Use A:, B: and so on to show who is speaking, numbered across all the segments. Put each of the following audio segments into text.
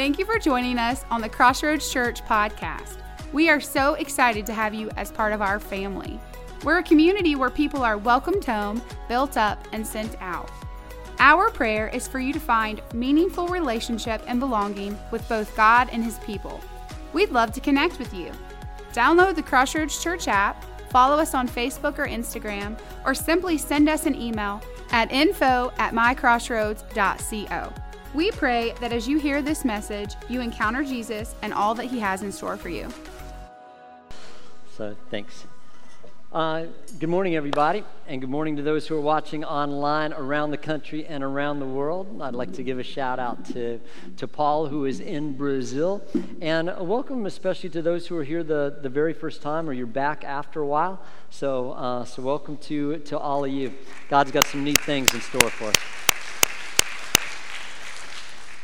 A: Thank you for joining us on the Crossroads Church podcast. We are so excited to have you as part of our family. We're a community where people are welcomed home, built up, and sent out. Our prayer is for you to find meaningful relationship and belonging with both God and His people. We'd love to connect with you. Download the Crossroads Church app, follow us on Facebook or Instagram, or simply send us an email at info at mycrossroads.co. We pray that as you hear this message, you encounter Jesus and all that He has in store for you.
B: So, thanks. Uh, good morning, everybody, and good morning to those who are watching online around the country and around the world. I'd like to give a shout out to, to Paul, who is in Brazil, and welcome especially to those who are here the, the very first time or you're back after a while. So, uh, so welcome to, to all of you. God's got some neat things in store for us.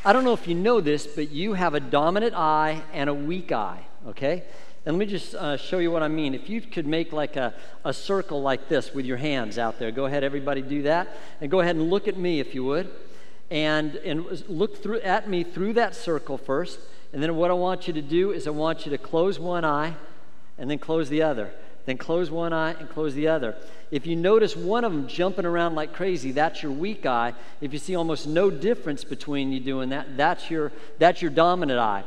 B: I don't know if you know this, but you have a dominant eye and a weak eye, okay? And let me just uh, show you what I mean. If you could make like a, a circle like this with your hands out there, go ahead, everybody do that. And go ahead and look at me if you would. And, and look through, at me through that circle first. And then what I want you to do is I want you to close one eye and then close the other. Then close one eye and close the other. If you notice one of them jumping around like crazy, that's your weak eye. If you see almost no difference between you doing that, that's your, that's your dominant eye.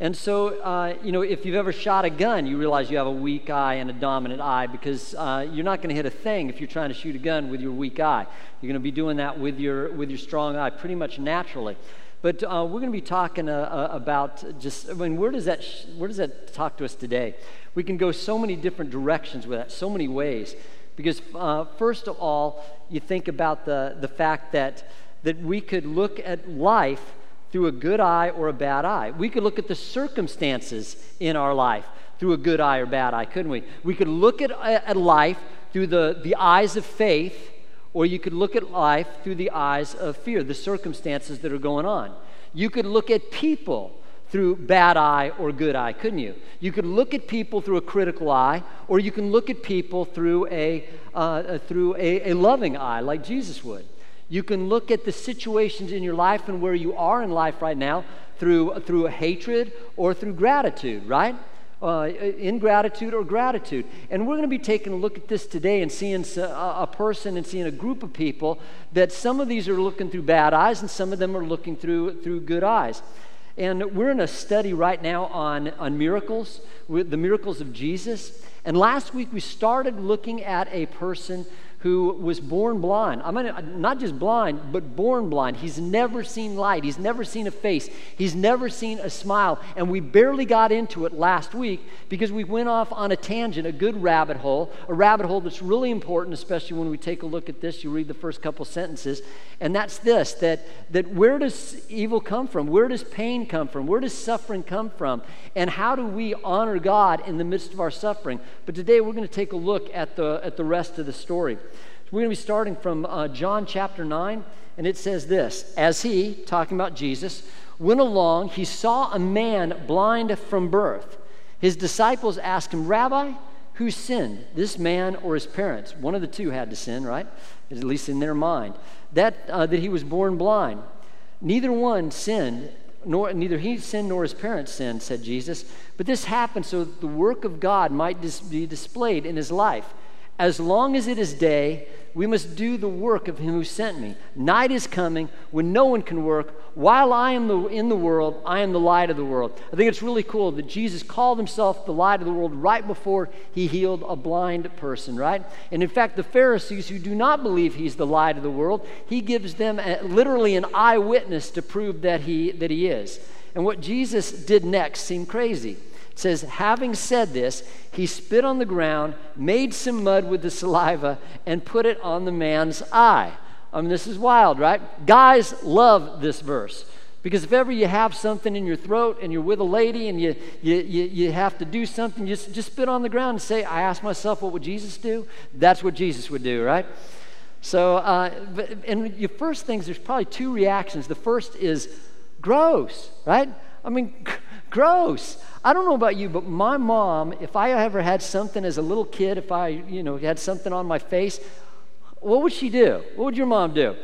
B: And so, uh, you know, if you've ever shot a gun, you realize you have a weak eye and a dominant eye because uh, you're not going to hit a thing if you're trying to shoot a gun with your weak eye. You're going to be doing that with your, with your strong eye pretty much naturally. But uh, we're going to be talking uh, uh, about just, I mean, where does, that where does that talk to us today? We can go so many different directions with that, so many ways. Because, uh, first of all, you think about the, the fact that, that we could look at life through a good eye or a bad eye. We could look at the circumstances in our life through a good eye or bad eye, couldn't we? We could look at, at life through the, the eyes of faith, or you could look at life through the eyes of fear, the circumstances that are going on. You could look at people through bad eye or good eye, couldn't you? You could look at people through a critical eye, or you can look at people through a, uh, through a, a loving eye, like Jesus would. You can look at the situations in your life and where you are in life right now through, through hatred or through gratitude, right? Uh, ingratitude or gratitude. And we're going to be taking a look at this today and seeing a person and seeing a group of people that some of these are looking through bad eyes and some of them are looking through, through good eyes. And we're in a study right now on, on miracles, the miracles of Jesus. And last week we started looking at a person who was born blind. I mean, not just blind, but born blind. He's never seen light. He's never seen a face. He's never seen a smile. And we barely got into it last week because we went off on a tangent, a good rabbit hole, a rabbit hole that's really important, especially when we take a look at this. You read the first couple sentences, and that's this that, that where does evil come from? Where does pain come from? Where does suffering come from? And how do we honor God in the midst of our suffering? But today we're going to take a look at the, at the rest of the story. We're going to be starting from uh, John chapter 9, and it says this As he, talking about Jesus, went along, he saw a man blind from birth. His disciples asked him, Rabbi, who sinned, this man or his parents? One of the two had to sin, right? At least in their mind. That, uh, that he was born blind. Neither one sinned, nor, neither he sinned nor his parents sinned, said Jesus. But this happened so that the work of God might dis- be displayed in his life. As long as it is day, we must do the work of him who sent me. Night is coming when no one can work. While I am the, in the world, I am the light of the world. I think it's really cool that Jesus called himself the light of the world right before he healed a blind person, right? And in fact, the Pharisees who do not believe he's the light of the world, he gives them a, literally an eyewitness to prove that he, that he is. And what Jesus did next seemed crazy says, having said this, he spit on the ground, made some mud with the saliva, and put it on the man's eye. I mean, this is wild, right? Guys love this verse. Because if ever you have something in your throat and you're with a lady and you, you, you, you have to do something, just, just spit on the ground and say, I ask myself, what would Jesus do? That's what Jesus would do, right? So, uh, and your first things, there's probably two reactions. The first is gross, right? I mean, gross. I don't know about you, but my mom, if I ever had something as a little kid, if I, you know, had something on my face, what would she do? What would your mom do?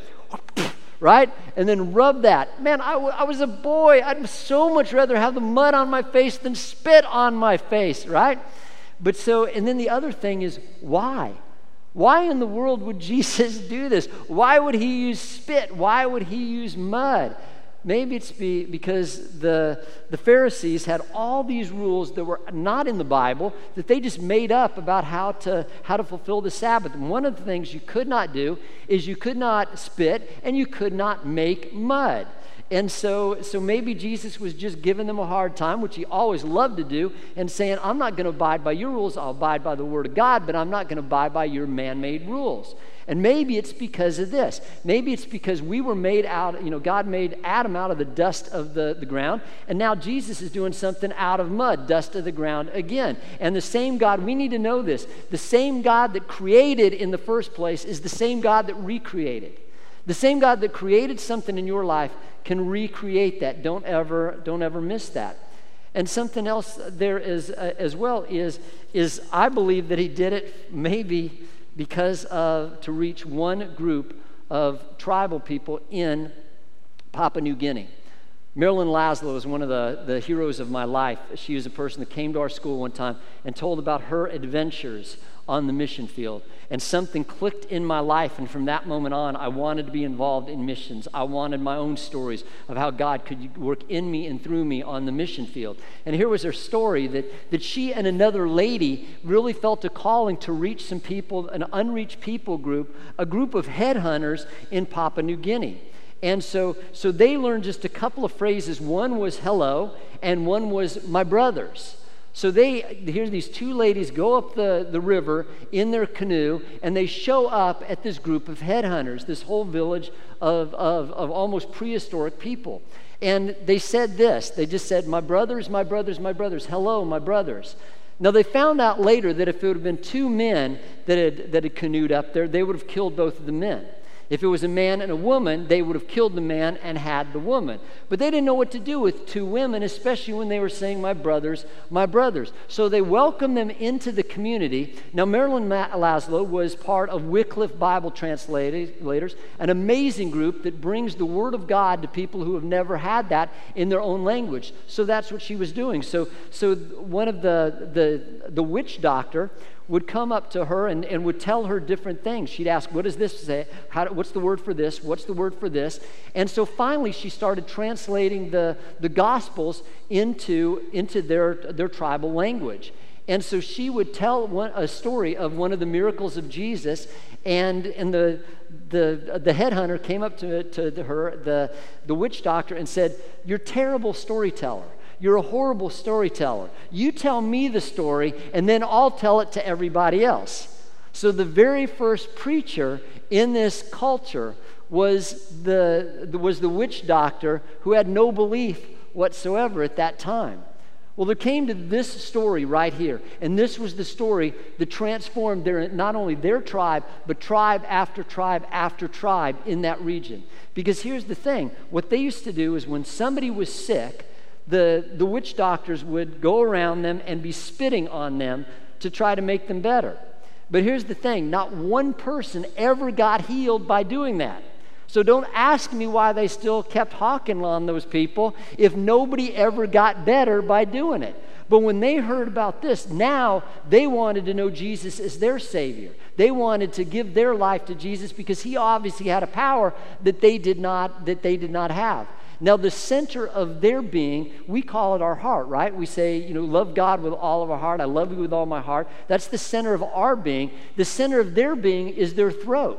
B: right? And then rub that. Man, I, w- I was a boy. I'd so much rather have the mud on my face than spit on my face, right? But so, and then the other thing is why? Why in the world would Jesus do this? Why would he use spit? Why would he use mud? Maybe it's be, because the, the Pharisees had all these rules that were not in the Bible that they just made up about how to, how to fulfill the Sabbath. And one of the things you could not do is you could not spit and you could not make mud. And so, so maybe Jesus was just giving them a hard time, which he always loved to do, and saying, I'm not going to abide by your rules. I'll abide by the word of God, but I'm not going to abide by your man made rules. And maybe it's because of this. Maybe it's because we were made out, you know, God made Adam out of the dust of the, the ground, and now Jesus is doing something out of mud, dust of the ground again. And the same God, we need to know this the same God that created in the first place is the same God that recreated. The same God that created something in your life can recreate that. Don't ever, don't ever miss that. And something else there is uh, as well is, is I believe that he did it maybe because of to reach one group of tribal people in Papua New Guinea. Marilyn Laszlo is one of the, the heroes of my life. She was a person that came to our school one time and told about her adventures on the mission field. And something clicked in my life. And from that moment on, I wanted to be involved in missions. I wanted my own stories of how God could work in me and through me on the mission field. And here was her story that, that she and another lady really felt a calling to reach some people, an unreached people group, a group of headhunters in Papua New Guinea. And so, so they learned just a couple of phrases. One was hello, and one was my brothers. So they, here these two ladies go up the, the river in their canoe, and they show up at this group of headhunters, this whole village of, of, of almost prehistoric people. And they said this they just said, My brothers, my brothers, my brothers, hello, my brothers. Now, they found out later that if it would have been two men that had, that had canoed up there, they would have killed both of the men. If it was a man and a woman, they would have killed the man and had the woman. But they didn't know what to do with two women, especially when they were saying, My brothers, my brothers. So they welcomed them into the community. Now, Marilyn Laszlo was part of Wycliffe Bible Translators, an amazing group that brings the Word of God to people who have never had that in their own language. So that's what she was doing. So, so one of the, the, the witch doctor would come up to her and, and would tell her different things. She'd ask, What does this say? How, what's the word for this? What's the word for this? And so finally, she started translating the, the Gospels into, into their, their tribal language. And so she would tell one, a story of one of the miracles of Jesus, and, and the, the, the headhunter came up to, to her, the, the witch doctor, and said, You're terrible storyteller. You're a horrible storyteller. You tell me the story, and then I'll tell it to everybody else. So, the very first preacher in this culture was the, was the witch doctor who had no belief whatsoever at that time. Well, there came to this story right here, and this was the story that transformed their, not only their tribe, but tribe after tribe after tribe in that region. Because here's the thing what they used to do is when somebody was sick, the, the witch doctors would go around them and be spitting on them to try to make them better. But here's the thing not one person ever got healed by doing that. So don't ask me why they still kept hawking on those people if nobody ever got better by doing it. But when they heard about this, now they wanted to know Jesus as their Savior. They wanted to give their life to Jesus because He obviously had a power that they did not, that they did not have. Now, the center of their being, we call it our heart, right? We say, you know, love God with all of our heart. I love you with all my heart. That's the center of our being. The center of their being is their throat.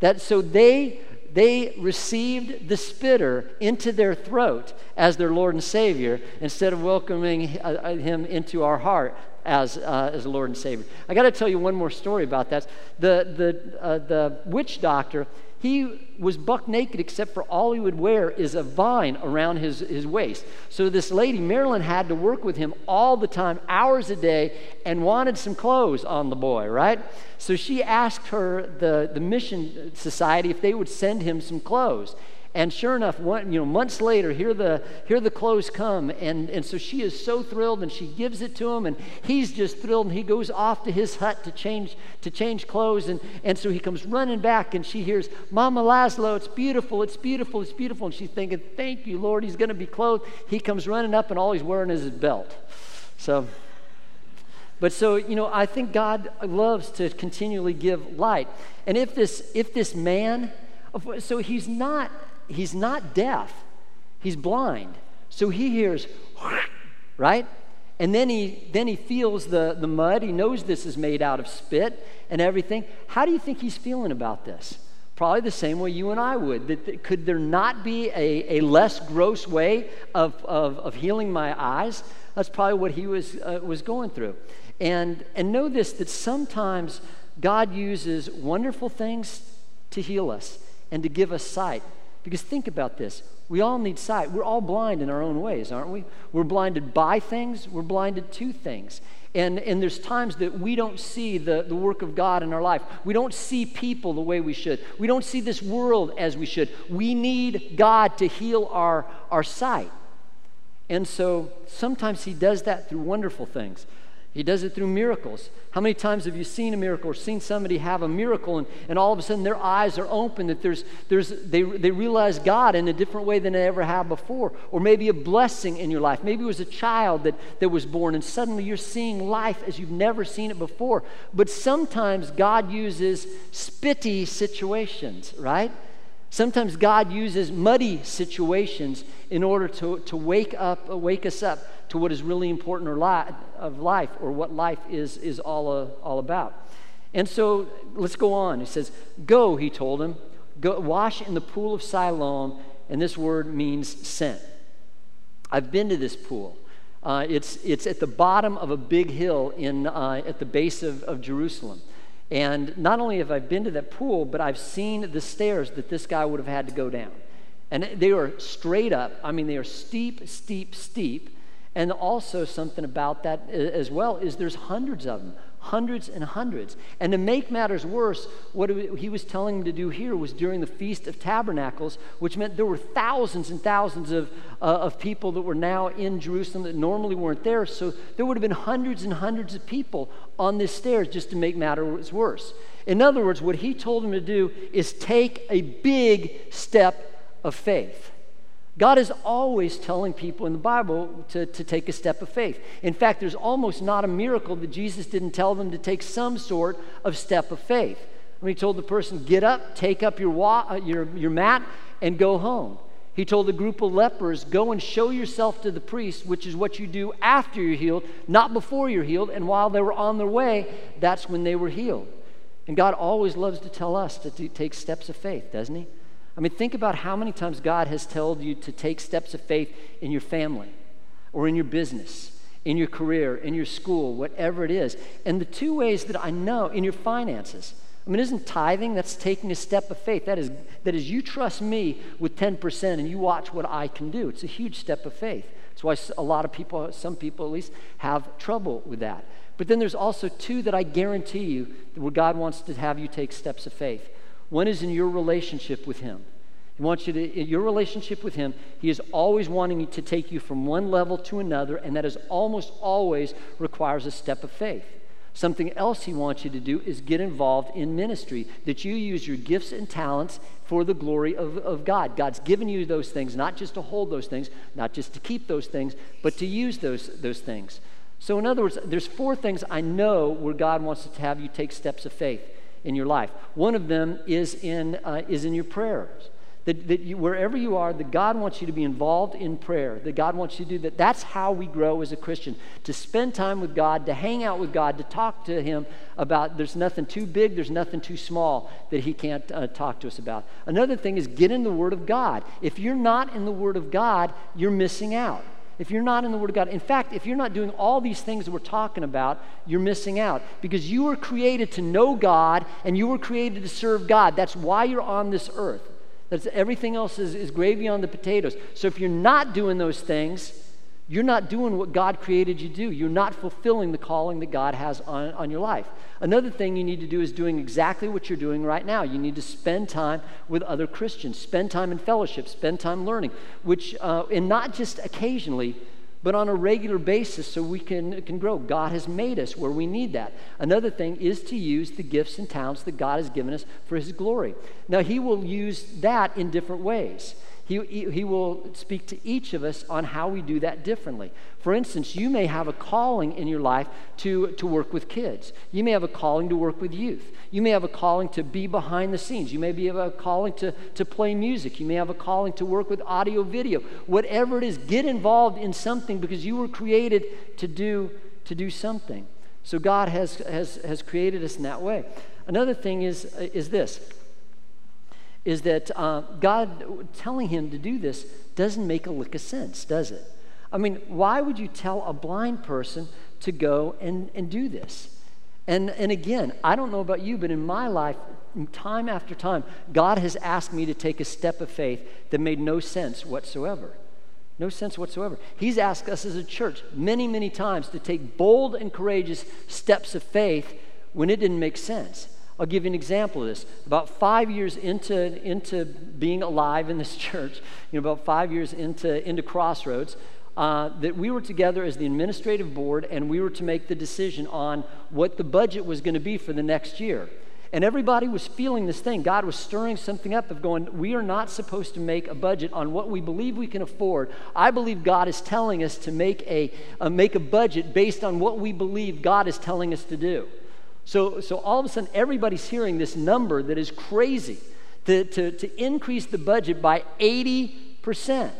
B: That so they they received the spitter into their throat as their Lord and Savior instead of welcoming uh, uh, him into our heart as, uh, as Lord and Savior. I got to tell you one more story about that. The, the, uh, the witch doctor, he was buck naked except for all he would wear is a vine around his, his waist. So this lady, Marilyn, had to work with him all the time, hours a day, and wanted some clothes on the boy, right? So she asked her, the, the mission society, if they would send him some clothes. And sure enough, one, you know, months later, here the, here the clothes come. And, and so she is so thrilled and she gives it to him. And he's just thrilled and he goes off to his hut to change, to change clothes. And, and so he comes running back and she hears, Mama Laszlo, it's beautiful, it's beautiful, it's beautiful. And she's thinking, thank you, Lord, he's going to be clothed. He comes running up and all he's wearing is his belt. So, but so, you know, I think God loves to continually give light. And if this, if this man, so he's not he's not deaf, he's blind. So he hears, right? And then he, then he feels the, the mud. He knows this is made out of spit and everything. How do you think he's feeling about this? Probably the same way you and I would. That, that could there not be a, a less gross way of, of, of healing my eyes? That's probably what he was, uh, was going through. And, and know this that sometimes God uses wonderful things to heal us and to give us sight. Because think about this. We all need sight. We're all blind in our own ways, aren't we? We're blinded by things, we're blinded to things. And, and there's times that we don't see the, the work of God in our life. We don't see people the way we should. We don't see this world as we should. We need God to heal our, our sight. And so sometimes He does that through wonderful things. He does it through miracles. How many times have you seen a miracle or seen somebody have a miracle and, and all of a sudden their eyes are open, that there's, there's, they, they realize God in a different way than they ever have before? Or maybe a blessing in your life. Maybe it was a child that, that was born and suddenly you're seeing life as you've never seen it before. But sometimes God uses spitty situations, right? Sometimes God uses muddy situations in order to, to wake up, wake us up to what is really important or li- of life or what life is, is all, uh, all about. And so let's go on. He says, Go, he told him, go wash in the pool of Siloam, and this word means sent. I've been to this pool. Uh, it's, it's at the bottom of a big hill in, uh, at the base of, of Jerusalem. And not only have I been to that pool, but I've seen the stairs that this guy would have had to go down. And they are straight up. I mean, they are steep, steep, steep. And also, something about that as well is there's hundreds of them, hundreds and hundreds. And to make matters worse, what he was telling them to do here was during the Feast of Tabernacles, which meant there were thousands and thousands of, uh, of people that were now in Jerusalem that normally weren't there. So there would have been hundreds and hundreds of people on this stairs just to make matters worse. In other words, what he told them to do is take a big step of faith. God is always telling people in the Bible to, to take a step of faith. In fact, there's almost not a miracle that Jesus didn't tell them to take some sort of step of faith. When he told the person, get up, take up your, wa- uh, your, your mat, and go home. He told the group of lepers, go and show yourself to the priest, which is what you do after you're healed, not before you're healed. And while they were on their way, that's when they were healed. And God always loves to tell us to, to take steps of faith, doesn't He? I mean, think about how many times God has told you to take steps of faith in your family or in your business, in your career, in your school, whatever it is. And the two ways that I know in your finances. I mean, isn't tithing that's taking a step of faith? That is, that is you trust me with 10% and you watch what I can do. It's a huge step of faith. That's why a lot of people, some people at least, have trouble with that. But then there's also two that I guarantee you where God wants to have you take steps of faith. One is in your relationship with Him. He wants you to, in your relationship with Him, He is always wanting to take you from one level to another, and that is almost always requires a step of faith. Something else He wants you to do is get involved in ministry, that you use your gifts and talents for the glory of, of God. God's given you those things, not just to hold those things, not just to keep those things, but to use those, those things. So, in other words, there's four things I know where God wants to have you take steps of faith in your life. One of them is in, uh, is in your prayers. That, that you, wherever you are, that God wants you to be involved in prayer, that God wants you to do that. That's how we grow as a Christian to spend time with God, to hang out with God, to talk to Him about there's nothing too big, there's nothing too small that He can't uh, talk to us about. Another thing is get in the Word of God. If you're not in the Word of God, you're missing out if you're not in the Word of God, in fact, if you're not doing all these things that we're talking about, you're missing out because you were created to know God and you were created to serve God. That's why you're on this earth. That's, everything else is, is gravy on the potatoes. So if you're not doing those things, you're not doing what God created you to do. You're not fulfilling the calling that God has on, on your life. Another thing you need to do is doing exactly what you're doing right now. You need to spend time with other Christians, spend time in fellowship, spend time learning, which, uh, and not just occasionally, but on a regular basis so we can, can grow. God has made us where we need that. Another thing is to use the gifts and talents that God has given us for His glory. Now, He will use that in different ways. He, he, will speak to each of us on how we do that differently. For instance, you may have a calling in your life to, to work with kids. You may have a calling to work with youth. You may have a calling to be behind the scenes. You may have a calling to, to play music. You may have a calling to work with audio, video. Whatever it is, get involved in something because you were created to do, to do something. So God has, has, has created us in that way. Another thing is, is this is that uh, God telling him to do this doesn't make a lick of sense, does it? I mean, why would you tell a blind person to go and, and do this? And, and again, I don't know about you, but in my life, time after time, God has asked me to take a step of faith that made no sense whatsoever. No sense whatsoever. He's asked us as a church many, many times to take bold and courageous steps of faith when it didn't make sense. I'll give you an example of this. About five years into, into being alive in this church, you know, about five years into, into Crossroads, uh, that we were together as the administrative board and we were to make the decision on what the budget was going to be for the next year. And everybody was feeling this thing. God was stirring something up of going, we are not supposed to make a budget on what we believe we can afford. I believe God is telling us to make a, uh, make a budget based on what we believe God is telling us to do. So, so all of a sudden, everybody's hearing this number that is crazy to, to, to increase the budget by 80%.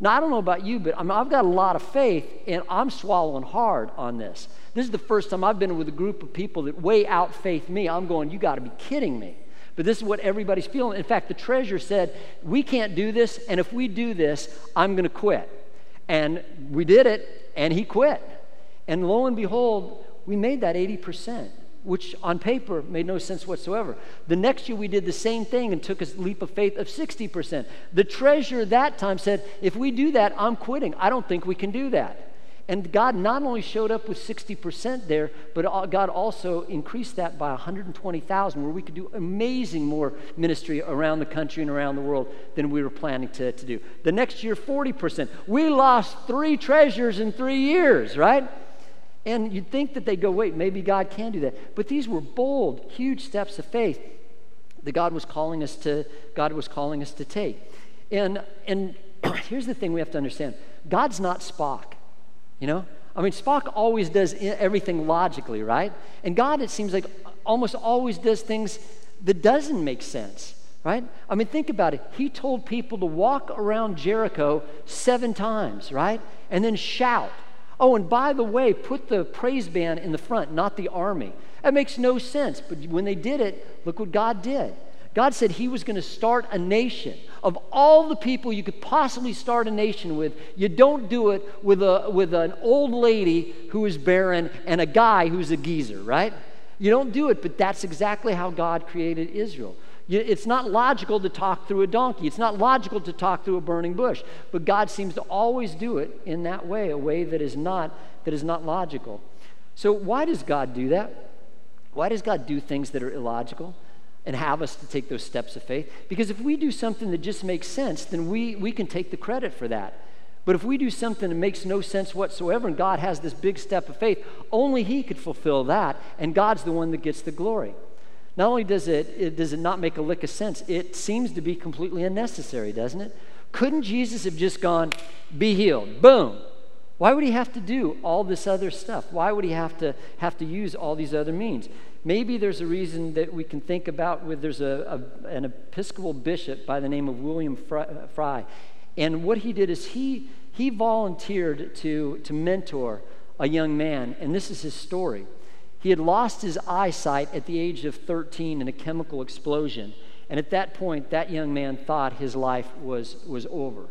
B: Now, I don't know about you, but I I've got a lot of faith, and I'm swallowing hard on this. This is the first time I've been with a group of people that way out faith me. I'm going, you got to be kidding me. But this is what everybody's feeling. In fact, the treasurer said, We can't do this, and if we do this, I'm going to quit. And we did it, and he quit. And lo and behold, we made that 80% which on paper made no sense whatsoever. The next year we did the same thing and took a leap of faith of 60%. The treasurer that time said, If we do that, I'm quitting. I don't think we can do that. And God not only showed up with 60% there, but God also increased that by 120,000, where we could do amazing more ministry around the country and around the world than we were planning to, to do. The next year, 40%. We lost three treasures in three years, right? And you'd think that they'd go, wait, maybe God can do that. But these were bold, huge steps of faith that God was calling us to, God was calling us to take. And, and here's the thing we have to understand God's not Spock, you know? I mean, Spock always does everything logically, right? And God, it seems like, almost always does things that doesn't make sense, right? I mean, think about it. He told people to walk around Jericho seven times, right? And then shout. Oh, and by the way, put the praise band in the front, not the army. That makes no sense. But when they did it, look what God did. God said He was going to start a nation. Of all the people you could possibly start a nation with, you don't do it with, a, with an old lady who is barren and a guy who's a geezer, right? You don't do it, but that's exactly how God created Israel. It's not logical to talk through a donkey. It's not logical to talk through a burning bush. But God seems to always do it in that way, a way that is not, that is not logical. So why does God do that? Why does God do things that are illogical and have us to take those steps of faith? Because if we do something that just makes sense, then we, we can take the credit for that. But if we do something that makes no sense whatsoever and God has this big step of faith, only He could fulfill that, and God's the one that gets the glory. Not only does it, it, does it not make a lick of sense, it seems to be completely unnecessary, doesn't it? Couldn't Jesus have just gone, be healed, boom? Why would he have to do all this other stuff? Why would he have to have to use all these other means? Maybe there's a reason that we can think about with there's a, a an Episcopal bishop by the name of William Frey. And what he did is he he volunteered to to mentor a young man, and this is his story. He had lost his eyesight at the age of 13 in a chemical explosion. And at that point, that young man thought his life was, was over.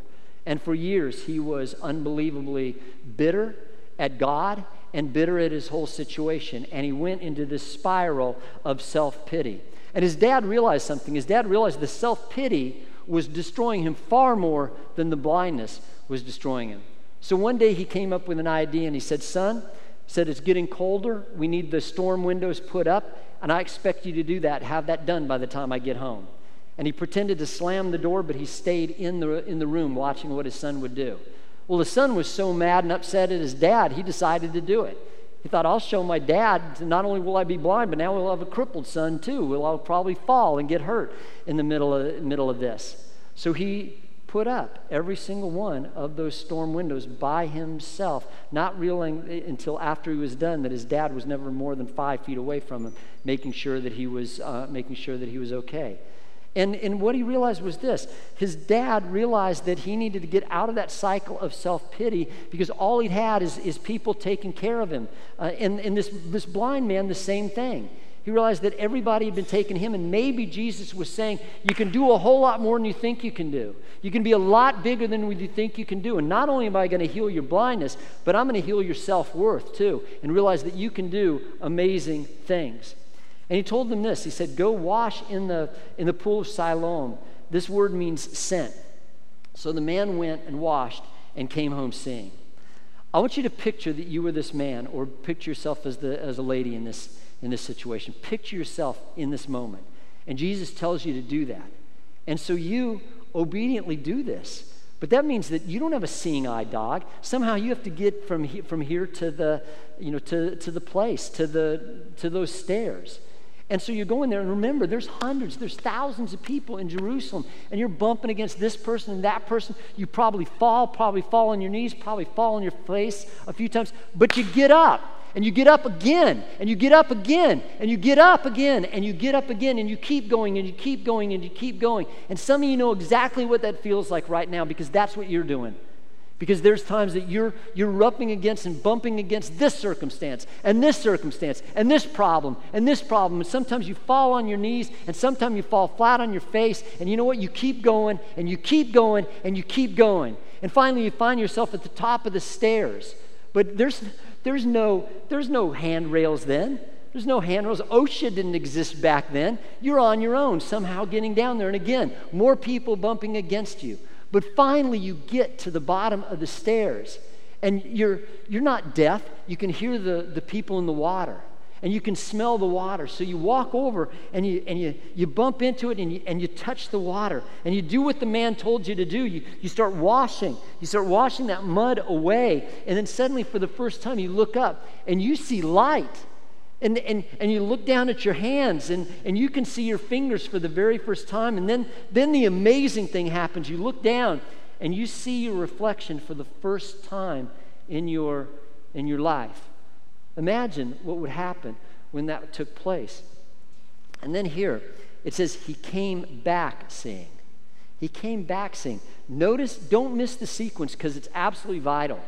B: And for years, he was unbelievably bitter at God and bitter at his whole situation. And he went into this spiral of self pity. And his dad realized something. His dad realized the self pity was destroying him far more than the blindness was destroying him. So one day he came up with an idea and he said, Son, said it's getting colder. We need the storm windows put up, and I expect you to do that, have that done by the time I get home. And he pretended to slam the door, but he stayed in the, in the room watching what his son would do. Well, the son was so mad and upset at his dad, he decided to do it. He thought, I'll show my dad, not only will I be blind, but now we'll have a crippled son too. We'll I'll probably fall and get hurt in the middle of, middle of this. So he put up every single one of those storm windows by himself, not realizing until after he was done that his dad was never more than five feet away from him, making sure that he was, uh, making sure that he was okay. And, and what he realized was this his dad realized that he needed to get out of that cycle of self pity because all he'd had is, is people taking care of him. Uh, and and this, this blind man, the same thing. He realized that everybody had been taking him, and maybe Jesus was saying, You can do a whole lot more than you think you can do. You can be a lot bigger than you think you can do. And not only am I going to heal your blindness, but I'm going to heal your self worth too, and realize that you can do amazing things. And he told them this He said, Go wash in the, in the pool of Siloam. This word means sent. So the man went and washed and came home seeing. I want you to picture that you were this man, or picture yourself as, the, as a lady in this in this situation. Picture yourself in this moment. And Jesus tells you to do that. And so you obediently do this. But that means that you don't have a seeing eye dog. Somehow you have to get from, he, from here to the, you know, to, to the place, to, the, to those stairs. And so you're going there, and remember, there's hundreds, there's thousands of people in Jerusalem, and you're bumping against this person and that person. You probably fall, probably fall on your knees, probably fall on your face a few times, but you get up and you get up again, and you get up again, and you get up again, and you get up again, and you keep going, and you keep going, and you keep going. And some of you know exactly what that feels like right now because that's what you're doing. Because there's times that you're, you're rubbing against and bumping against this circumstance, and this circumstance, and this problem, and this problem. And sometimes you fall on your knees, and sometimes you fall flat on your face. And you know what? You keep going, and you keep going, and you keep going. And finally, you find yourself at the top of the stairs. But there's, there's no, there's no handrails then. There's no handrails. OSHA didn't exist back then. You're on your own, somehow getting down there. And again, more people bumping against you. But finally, you get to the bottom of the stairs. And you're, you're not deaf. You can hear the, the people in the water and you can smell the water. So you walk over and you, and you, you bump into it and you, and you touch the water and you do what the man told you to do. You, you start washing. You start washing that mud away. And then suddenly, for the first time, you look up and you see light. And, and, and you look down at your hands and, and you can see your fingers for the very first time. And then, then the amazing thing happens. You look down and you see your reflection for the first time in your, in your life. Imagine what would happen when that took place. And then here, it says, He came back seeing. He came back seeing. Notice, don't miss the sequence because it's absolutely vital.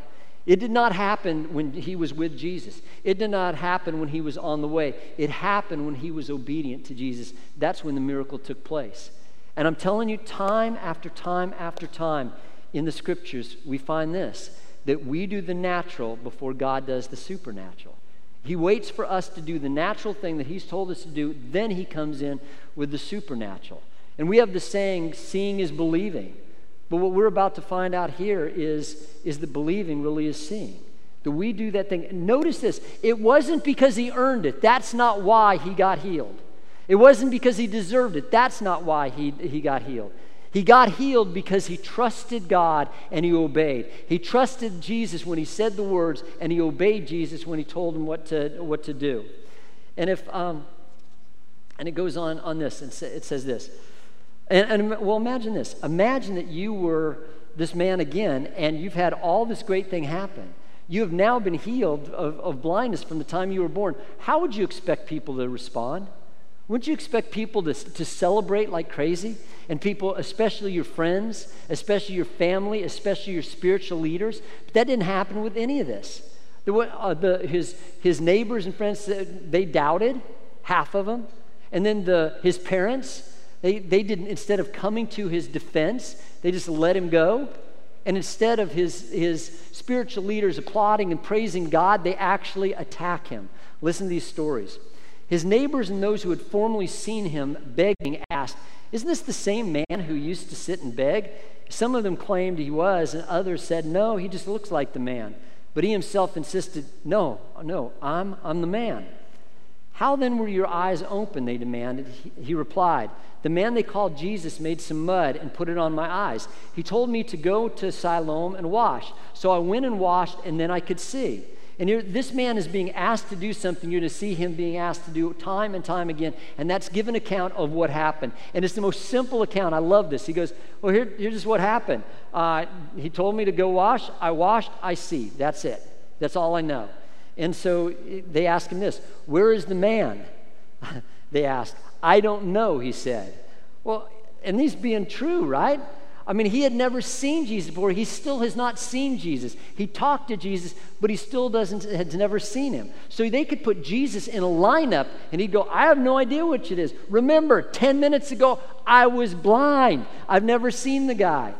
B: It did not happen when he was with Jesus. It did not happen when he was on the way. It happened when he was obedient to Jesus. That's when the miracle took place. And I'm telling you, time after time after time in the scriptures, we find this that we do the natural before God does the supernatural. He waits for us to do the natural thing that He's told us to do, then He comes in with the supernatural. And we have the saying, seeing is believing. But what we're about to find out here is, is that believing really is seeing. That we do that thing. Notice this it wasn't because he earned it, that's not why he got healed. It wasn't because he deserved it, that's not why he, he got healed. He got healed because he trusted God and he obeyed. He trusted Jesus when he said the words, and he obeyed Jesus when he told him what to, what to do. And if, um, and it goes on on this, and it says this. And, and well, imagine this. Imagine that you were this man again, and you've had all this great thing happen. You have now been healed of, of blindness from the time you were born. How would you expect people to respond? Wouldn't you expect people to, to celebrate like crazy? And people, especially your friends, especially your family, especially your spiritual leaders. But that didn't happen with any of this. The, uh, the, his, his neighbors and friends, they doubted, half of them. And then the, his parents, they, they didn't, instead of coming to his defense, they just let him go. And instead of his, his spiritual leaders applauding and praising God, they actually attack him. Listen to these stories. His neighbors and those who had formerly seen him begging asked, Isn't this the same man who used to sit and beg? Some of them claimed he was, and others said, No, he just looks like the man. But he himself insisted, No, no, I'm, I'm the man. How then were your eyes open? They demanded. He, he, replied, The man they called Jesus made some mud and put it on my eyes. He told me to go to Siloam and wash. So I went and washed, and then I could see. And this man is being asked to do something. You're going to see him being asked to do time and time again. And that's given account of what happened. And it's the most simple account. I love this. He goes, Well, here, here's what happened. Uh, he told me to go wash. I washed. I see. That's it. That's all I know. And so they ask him this Where is the man? they asked. I don't know, he said. Well, and these being true, right? I mean, he had never seen Jesus before. He still has not seen Jesus. He talked to Jesus, but he still doesn't has never seen him. So they could put Jesus in a lineup and he'd go, I have no idea which it is. Remember, 10 minutes ago, I was blind. I've never seen the guy.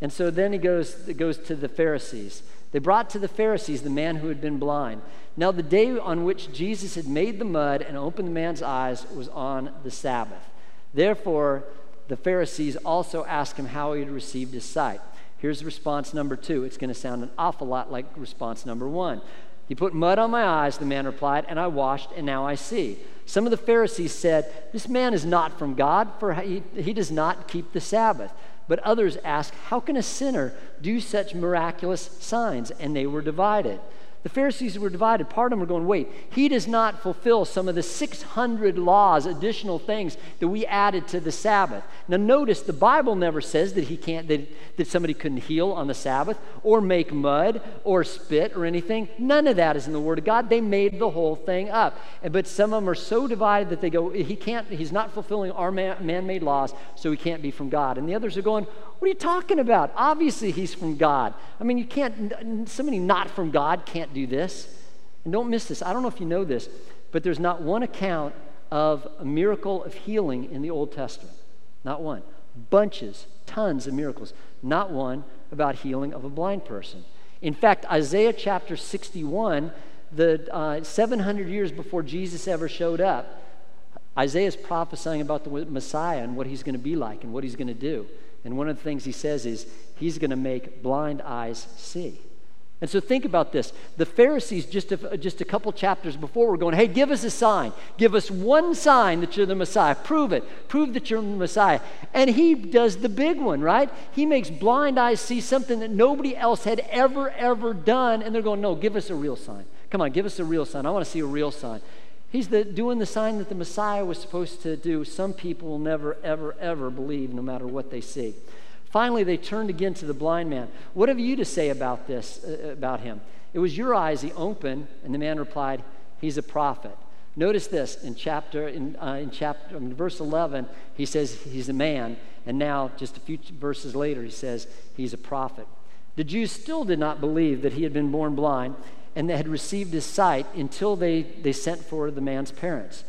B: And so then he goes, goes to the Pharisees. They brought to the Pharisees the man who had been blind. Now, the day on which Jesus had made the mud and opened the man's eyes was on the Sabbath. Therefore, the Pharisees also asked him how he had received his sight. Here's response number two. It's going to sound an awful lot like response number one. He put mud on my eyes, the man replied, and I washed, and now I see. Some of the Pharisees said, This man is not from God, for he, he does not keep the Sabbath. But others asked, How can a sinner do such miraculous signs? And they were divided. The Pharisees were divided. Part of them were going, wait, he does not fulfill some of the 600 laws, additional things that we added to the Sabbath. Now, notice the Bible never says that he can't, that, that somebody couldn't heal on the Sabbath or make mud or spit or anything. None of that is in the Word of God. They made the whole thing up. But some of them are so divided that they go, he can't, he's not fulfilling our man made laws, so he can't be from God. And the others are going, what are you talking about? Obviously, he's from God. I mean, you can't, somebody not from God can't do this. And don't miss this. I don't know if you know this, but there's not one account of a miracle of healing in the Old Testament. Not one. Bunches, tons of miracles. Not one about healing of a blind person. In fact, Isaiah chapter 61, the uh, 700 years before Jesus ever showed up, Isaiah is prophesying about the Messiah and what he's going to be like and what he's going to do. And one of the things he says is, he's going to make blind eyes see. And so think about this. The Pharisees, just a, just a couple chapters before, were going, hey, give us a sign. Give us one sign that you're the Messiah. Prove it. Prove that you're the Messiah. And he does the big one, right? He makes blind eyes see something that nobody else had ever, ever done. And they're going, no, give us a real sign. Come on, give us a real sign. I want to see a real sign. He's the, doing the sign that the Messiah was supposed to do. Some people will never, ever, ever believe, no matter what they see. Finally, they turned again to the blind man. What have you to say about this, uh, about him? It was your eyes he opened, and the man replied, He's a prophet. Notice this in chapter in, uh, in chapter in verse 11 he says he's a man and now just a few verses later he says he's a prophet. The Jews still did not believe that he had been born blind and they had received his sight until they, they sent for the man's parents.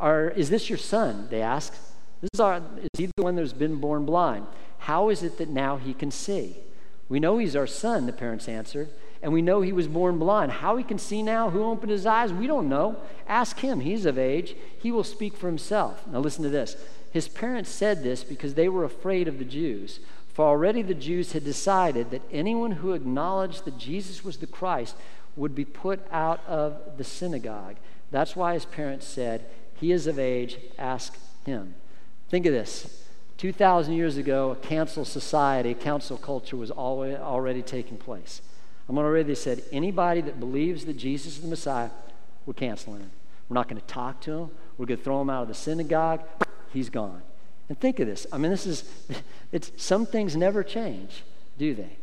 B: Are, is this your son? They asked. This is, our, is he the one that's been born blind? How is it that now he can see? We know he's our son, the parents answered, and we know he was born blind. How he can see now, who opened his eyes, we don't know. Ask him. He's of age. He will speak for himself. Now, listen to this. His parents said this because they were afraid of the Jews. For already the Jews had decided that anyone who acknowledged that Jesus was the Christ would be put out of the synagogue. That's why his parents said, He is of age, ask him. Think of this. 2,000 years ago, a cancel society, council culture was already, already taking place. I'm already they said, anybody that believes that Jesus is the Messiah, we're canceling him. We're not going to talk to him. We're going to throw him out of the synagogue. He's gone. And think of this. I mean, this is, it's, some things never change, do they?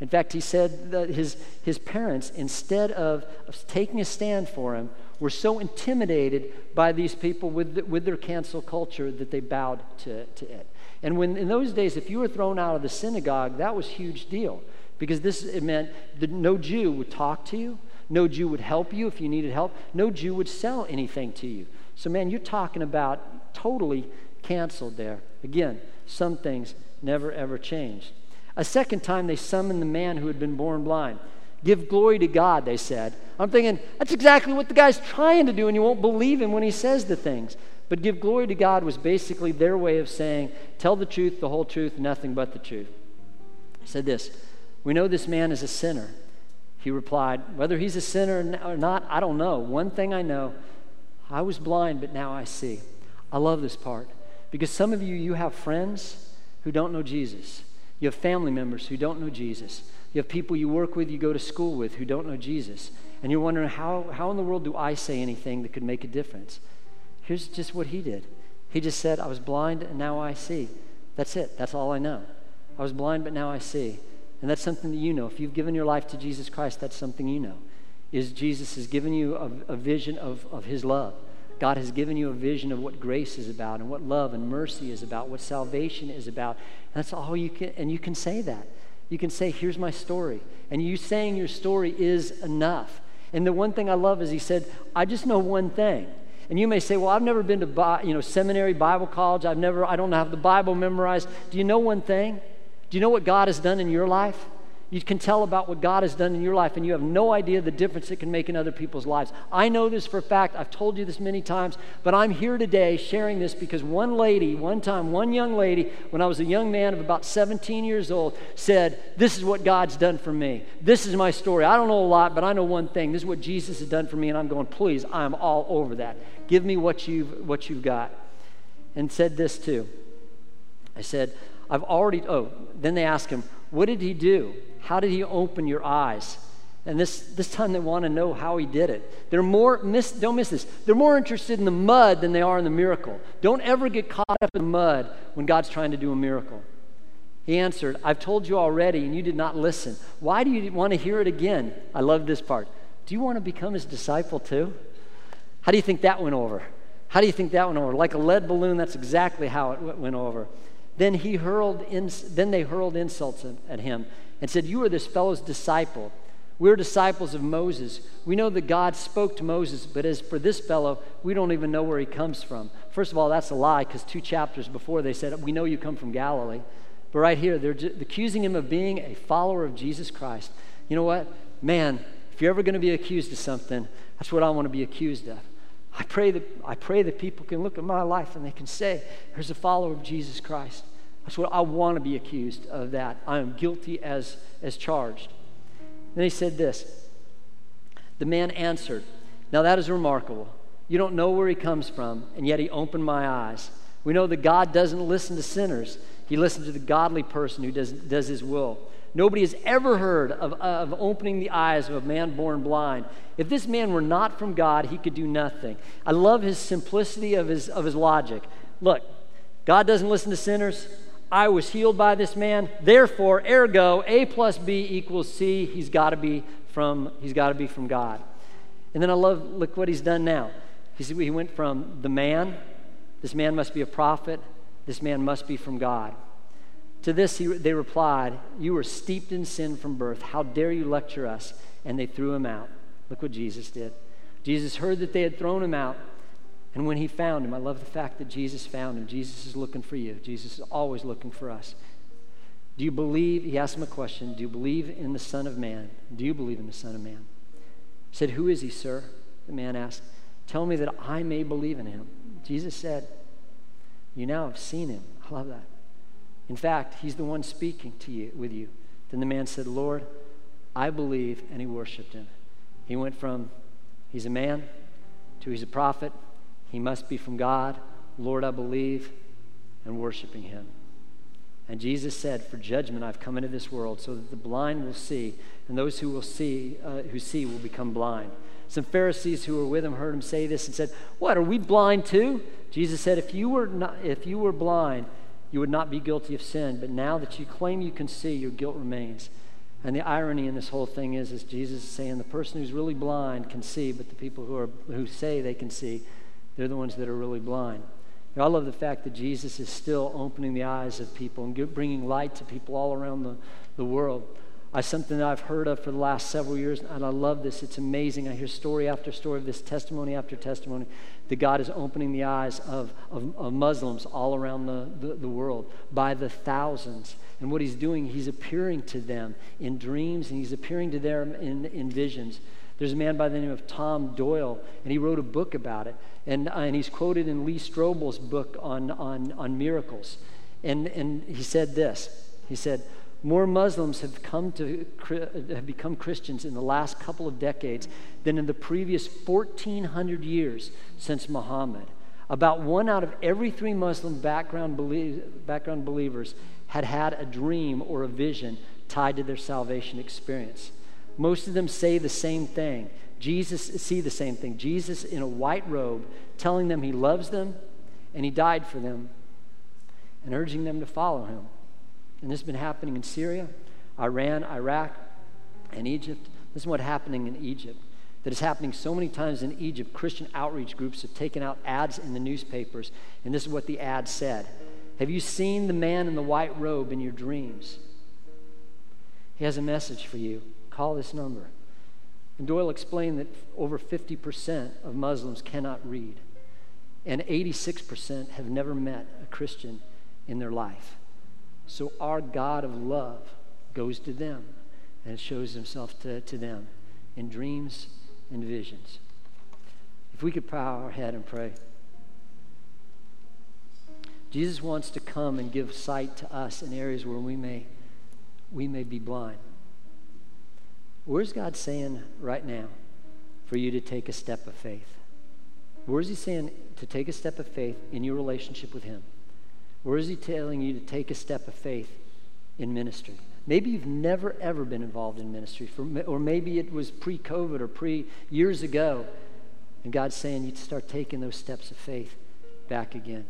B: In fact, he said that his, his parents, instead of, taking a stand for him, were so intimidated by these people with, the, with their cancel culture that they bowed to, to it. And when in those days, if you were thrown out of the synagogue, that was a huge deal because this it meant that no Jew would talk to you, no Jew would help you if you needed help, no Jew would sell anything to you. So, man, you're talking about totally canceled there. Again, some things never ever changed. A second time, they summoned the man who had been born blind. Give glory to God, they said. I'm thinking, that's exactly what the guy's trying to do, and you won't believe him when he says the things. But give glory to God was basically their way of saying, tell the truth, the whole truth, nothing but the truth. He said this We know this man is a sinner. He replied, Whether he's a sinner or not, I don't know. One thing I know I was blind, but now I see. I love this part because some of you, you have friends who don't know Jesus. You have family members who don't know Jesus. You have people you work with, you go to school with who don't know Jesus. And you're wondering, how, how in the world do I say anything that could make a difference? Here's just what he did. He just said, I was blind and now I see. That's it. That's all I know. I was blind, but now I see. And that's something that you know. If you've given your life to Jesus Christ, that's something you know. Is Jesus has given you a, a vision of, of his love. God has given you a vision of what grace is about and what love and mercy is about, what salvation is about. That's all you can, and you can say that. You can say, Here's my story. And you saying your story is enough. And the one thing I love is he said, I just know one thing. And you may say, Well, I've never been to you know, seminary, Bible college. I've never, I don't have the Bible memorized. Do you know one thing? Do you know what God has done in your life? You can tell about what God has done in your life, and you have no idea the difference it can make in other people's lives. I know this for a fact. I've told you this many times, but I'm here today sharing this because one lady, one time, one young lady, when I was a young man of about 17 years old, said, This is what God's done for me. This is my story. I don't know a lot, but I know one thing. This is what Jesus has done for me, and I'm going, Please, I'm all over that. Give me what you've, what you've got. And said this too. I said, I've already, oh, then they asked him, What did he do? How did he open your eyes? And this, this time they want to know how he did it. They're more, miss, don't miss this, they're more interested in the mud than they are in the miracle. Don't ever get caught up in the mud when God's trying to do a miracle. He answered, I've told you already, and you did not listen. Why do you want to hear it again? I love this part. Do you want to become his disciple too? How do you think that went over? How do you think that went over? Like a lead balloon, that's exactly how it went over. Then he hurled in, then they hurled insults at him and said, "You are this fellow's disciple. We're disciples of Moses. We know that God spoke to Moses, but as for this fellow, we don't even know where he comes from." First of all, that's a lie because two chapters before they said, "We know you come from Galilee." But right here, they're accusing him of being a follower of Jesus Christ. You know what? Man, if you're ever going to be accused of something, that's what I want to be accused of. I pray that I pray that people can look at my life and they can say, "Here's a follower of Jesus Christ." What I want to be accused of. That I am guilty as as charged. Then he said this. The man answered, "Now that is remarkable. You don't know where he comes from, and yet he opened my eyes. We know that God doesn't listen to sinners. He listens to the godly person who does, does his will. Nobody has ever heard of, of opening the eyes of a man born blind. If this man were not from God, he could do nothing. I love his simplicity of his, of his logic. Look, God doesn't listen to sinners. I was healed by this man. Therefore, ergo, A plus B equals C. He's got to be from, he's got to be from God. And then I love, look what he's done now. He, he went from the man, this man must be a prophet, this man must be from God. To this he, they replied, You were steeped in sin from birth. How dare you lecture us? And they threw him out. Look what Jesus did. Jesus heard that they had thrown him out. And when he found him, I love the fact that Jesus found him. Jesus is looking for you. Jesus is always looking for us. Do you believe? He asked him a question Do you believe in the Son of Man? Do you believe in the Son of Man? He said, Who is he, sir? The man asked, Tell me that I may believe in him. Jesus said, You now have seen him. I love that. In fact, he's the one speaking to you with you. Then the man said, Lord, I believe, and he worshiped him. He went from he's a man to he's a prophet. He must be from God. Lord, I believe, and worshiping him. And Jesus said, For judgment I've come into this world, so that the blind will see, and those who will see, uh, who see will become blind. Some Pharisees who were with him heard him say this and said, What, are we blind too? Jesus said, If you were not, if you were blind, you would not be guilty of sin. But now that you claim you can see, your guilt remains. And the irony in this whole thing is, is Jesus is saying the person who's really blind can see, but the people who, are, who say they can see, they're the ones that are really blind. I love the fact that Jesus is still opening the eyes of people and bringing light to people all around the, the world. I, something that I've heard of for the last several years, and I love this. It's amazing. I hear story after story of this, testimony after testimony, that God is opening the eyes of, of, of Muslims all around the, the, the world by the thousands. And what he's doing, he's appearing to them in dreams and he's appearing to them in, in visions. There's a man by the name of Tom Doyle, and he wrote a book about it. And, uh, and he's quoted in Lee Strobel's book on, on, on miracles. And, and he said this He said, more Muslims have, come to, have become Christians in the last couple of decades than in the previous 1,400 years since Muhammad. About one out of every three Muslim background, belie- background believers had had a dream or a vision tied to their salvation experience. Most of them say the same thing. Jesus see the same thing. Jesus in a white robe telling them he loves them and he died for them and urging them to follow him. And this has been happening in Syria, Iran, Iraq, and Egypt. This is what's happening in Egypt. That is happening so many times in Egypt. Christian outreach groups have taken out ads in the newspapers, and this is what the ad said Have you seen the man in the white robe in your dreams? He has a message for you. Call this number. And Doyle explained that over 50% of Muslims cannot read, and 86% have never met a Christian in their life. So our God of love goes to them and shows himself to, to them in dreams and visions. If we could bow our head and pray. Jesus wants to come and give sight to us in areas where we may, we may be blind. Where's God saying right now for you to take a step of faith? Where's He saying to take a step of faith in your relationship with Him? Where is he telling you to take a step of faith in ministry? Maybe you've never, ever been involved in ministry, or maybe it was pre COVID or pre years ago, and God's saying you start taking those steps of faith back again.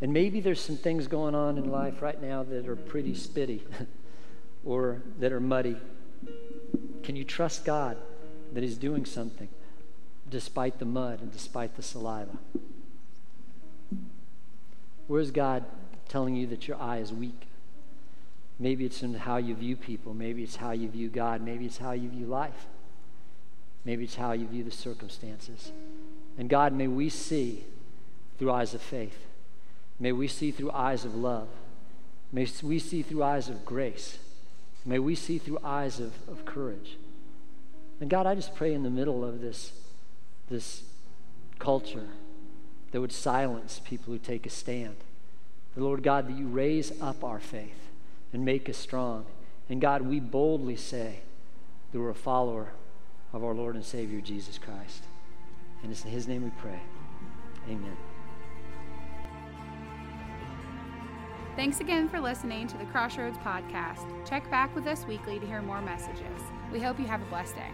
B: And maybe there's some things going on in life right now that are pretty spitty or that are muddy. Can you trust God that He's doing something despite the mud and despite the saliva? Where's God telling you that your eye is weak? Maybe it's in how you view people. Maybe it's how you view God. Maybe it's how you view life. Maybe it's how you view the circumstances. And God, may we see through eyes of faith. May we see through eyes of love. May we see through eyes of grace. May we see through eyes of, of courage. And God, I just pray in the middle of this, this culture that would silence people who take a stand. The Lord God, that you raise up our faith and make us strong. And God, we boldly say that we're a follower of our Lord and Savior Jesus Christ. And it's in His name we pray. Amen.
A: Thanks again for listening to the Crossroads Podcast. Check back with us weekly to hear more messages. We hope you have a blessed day.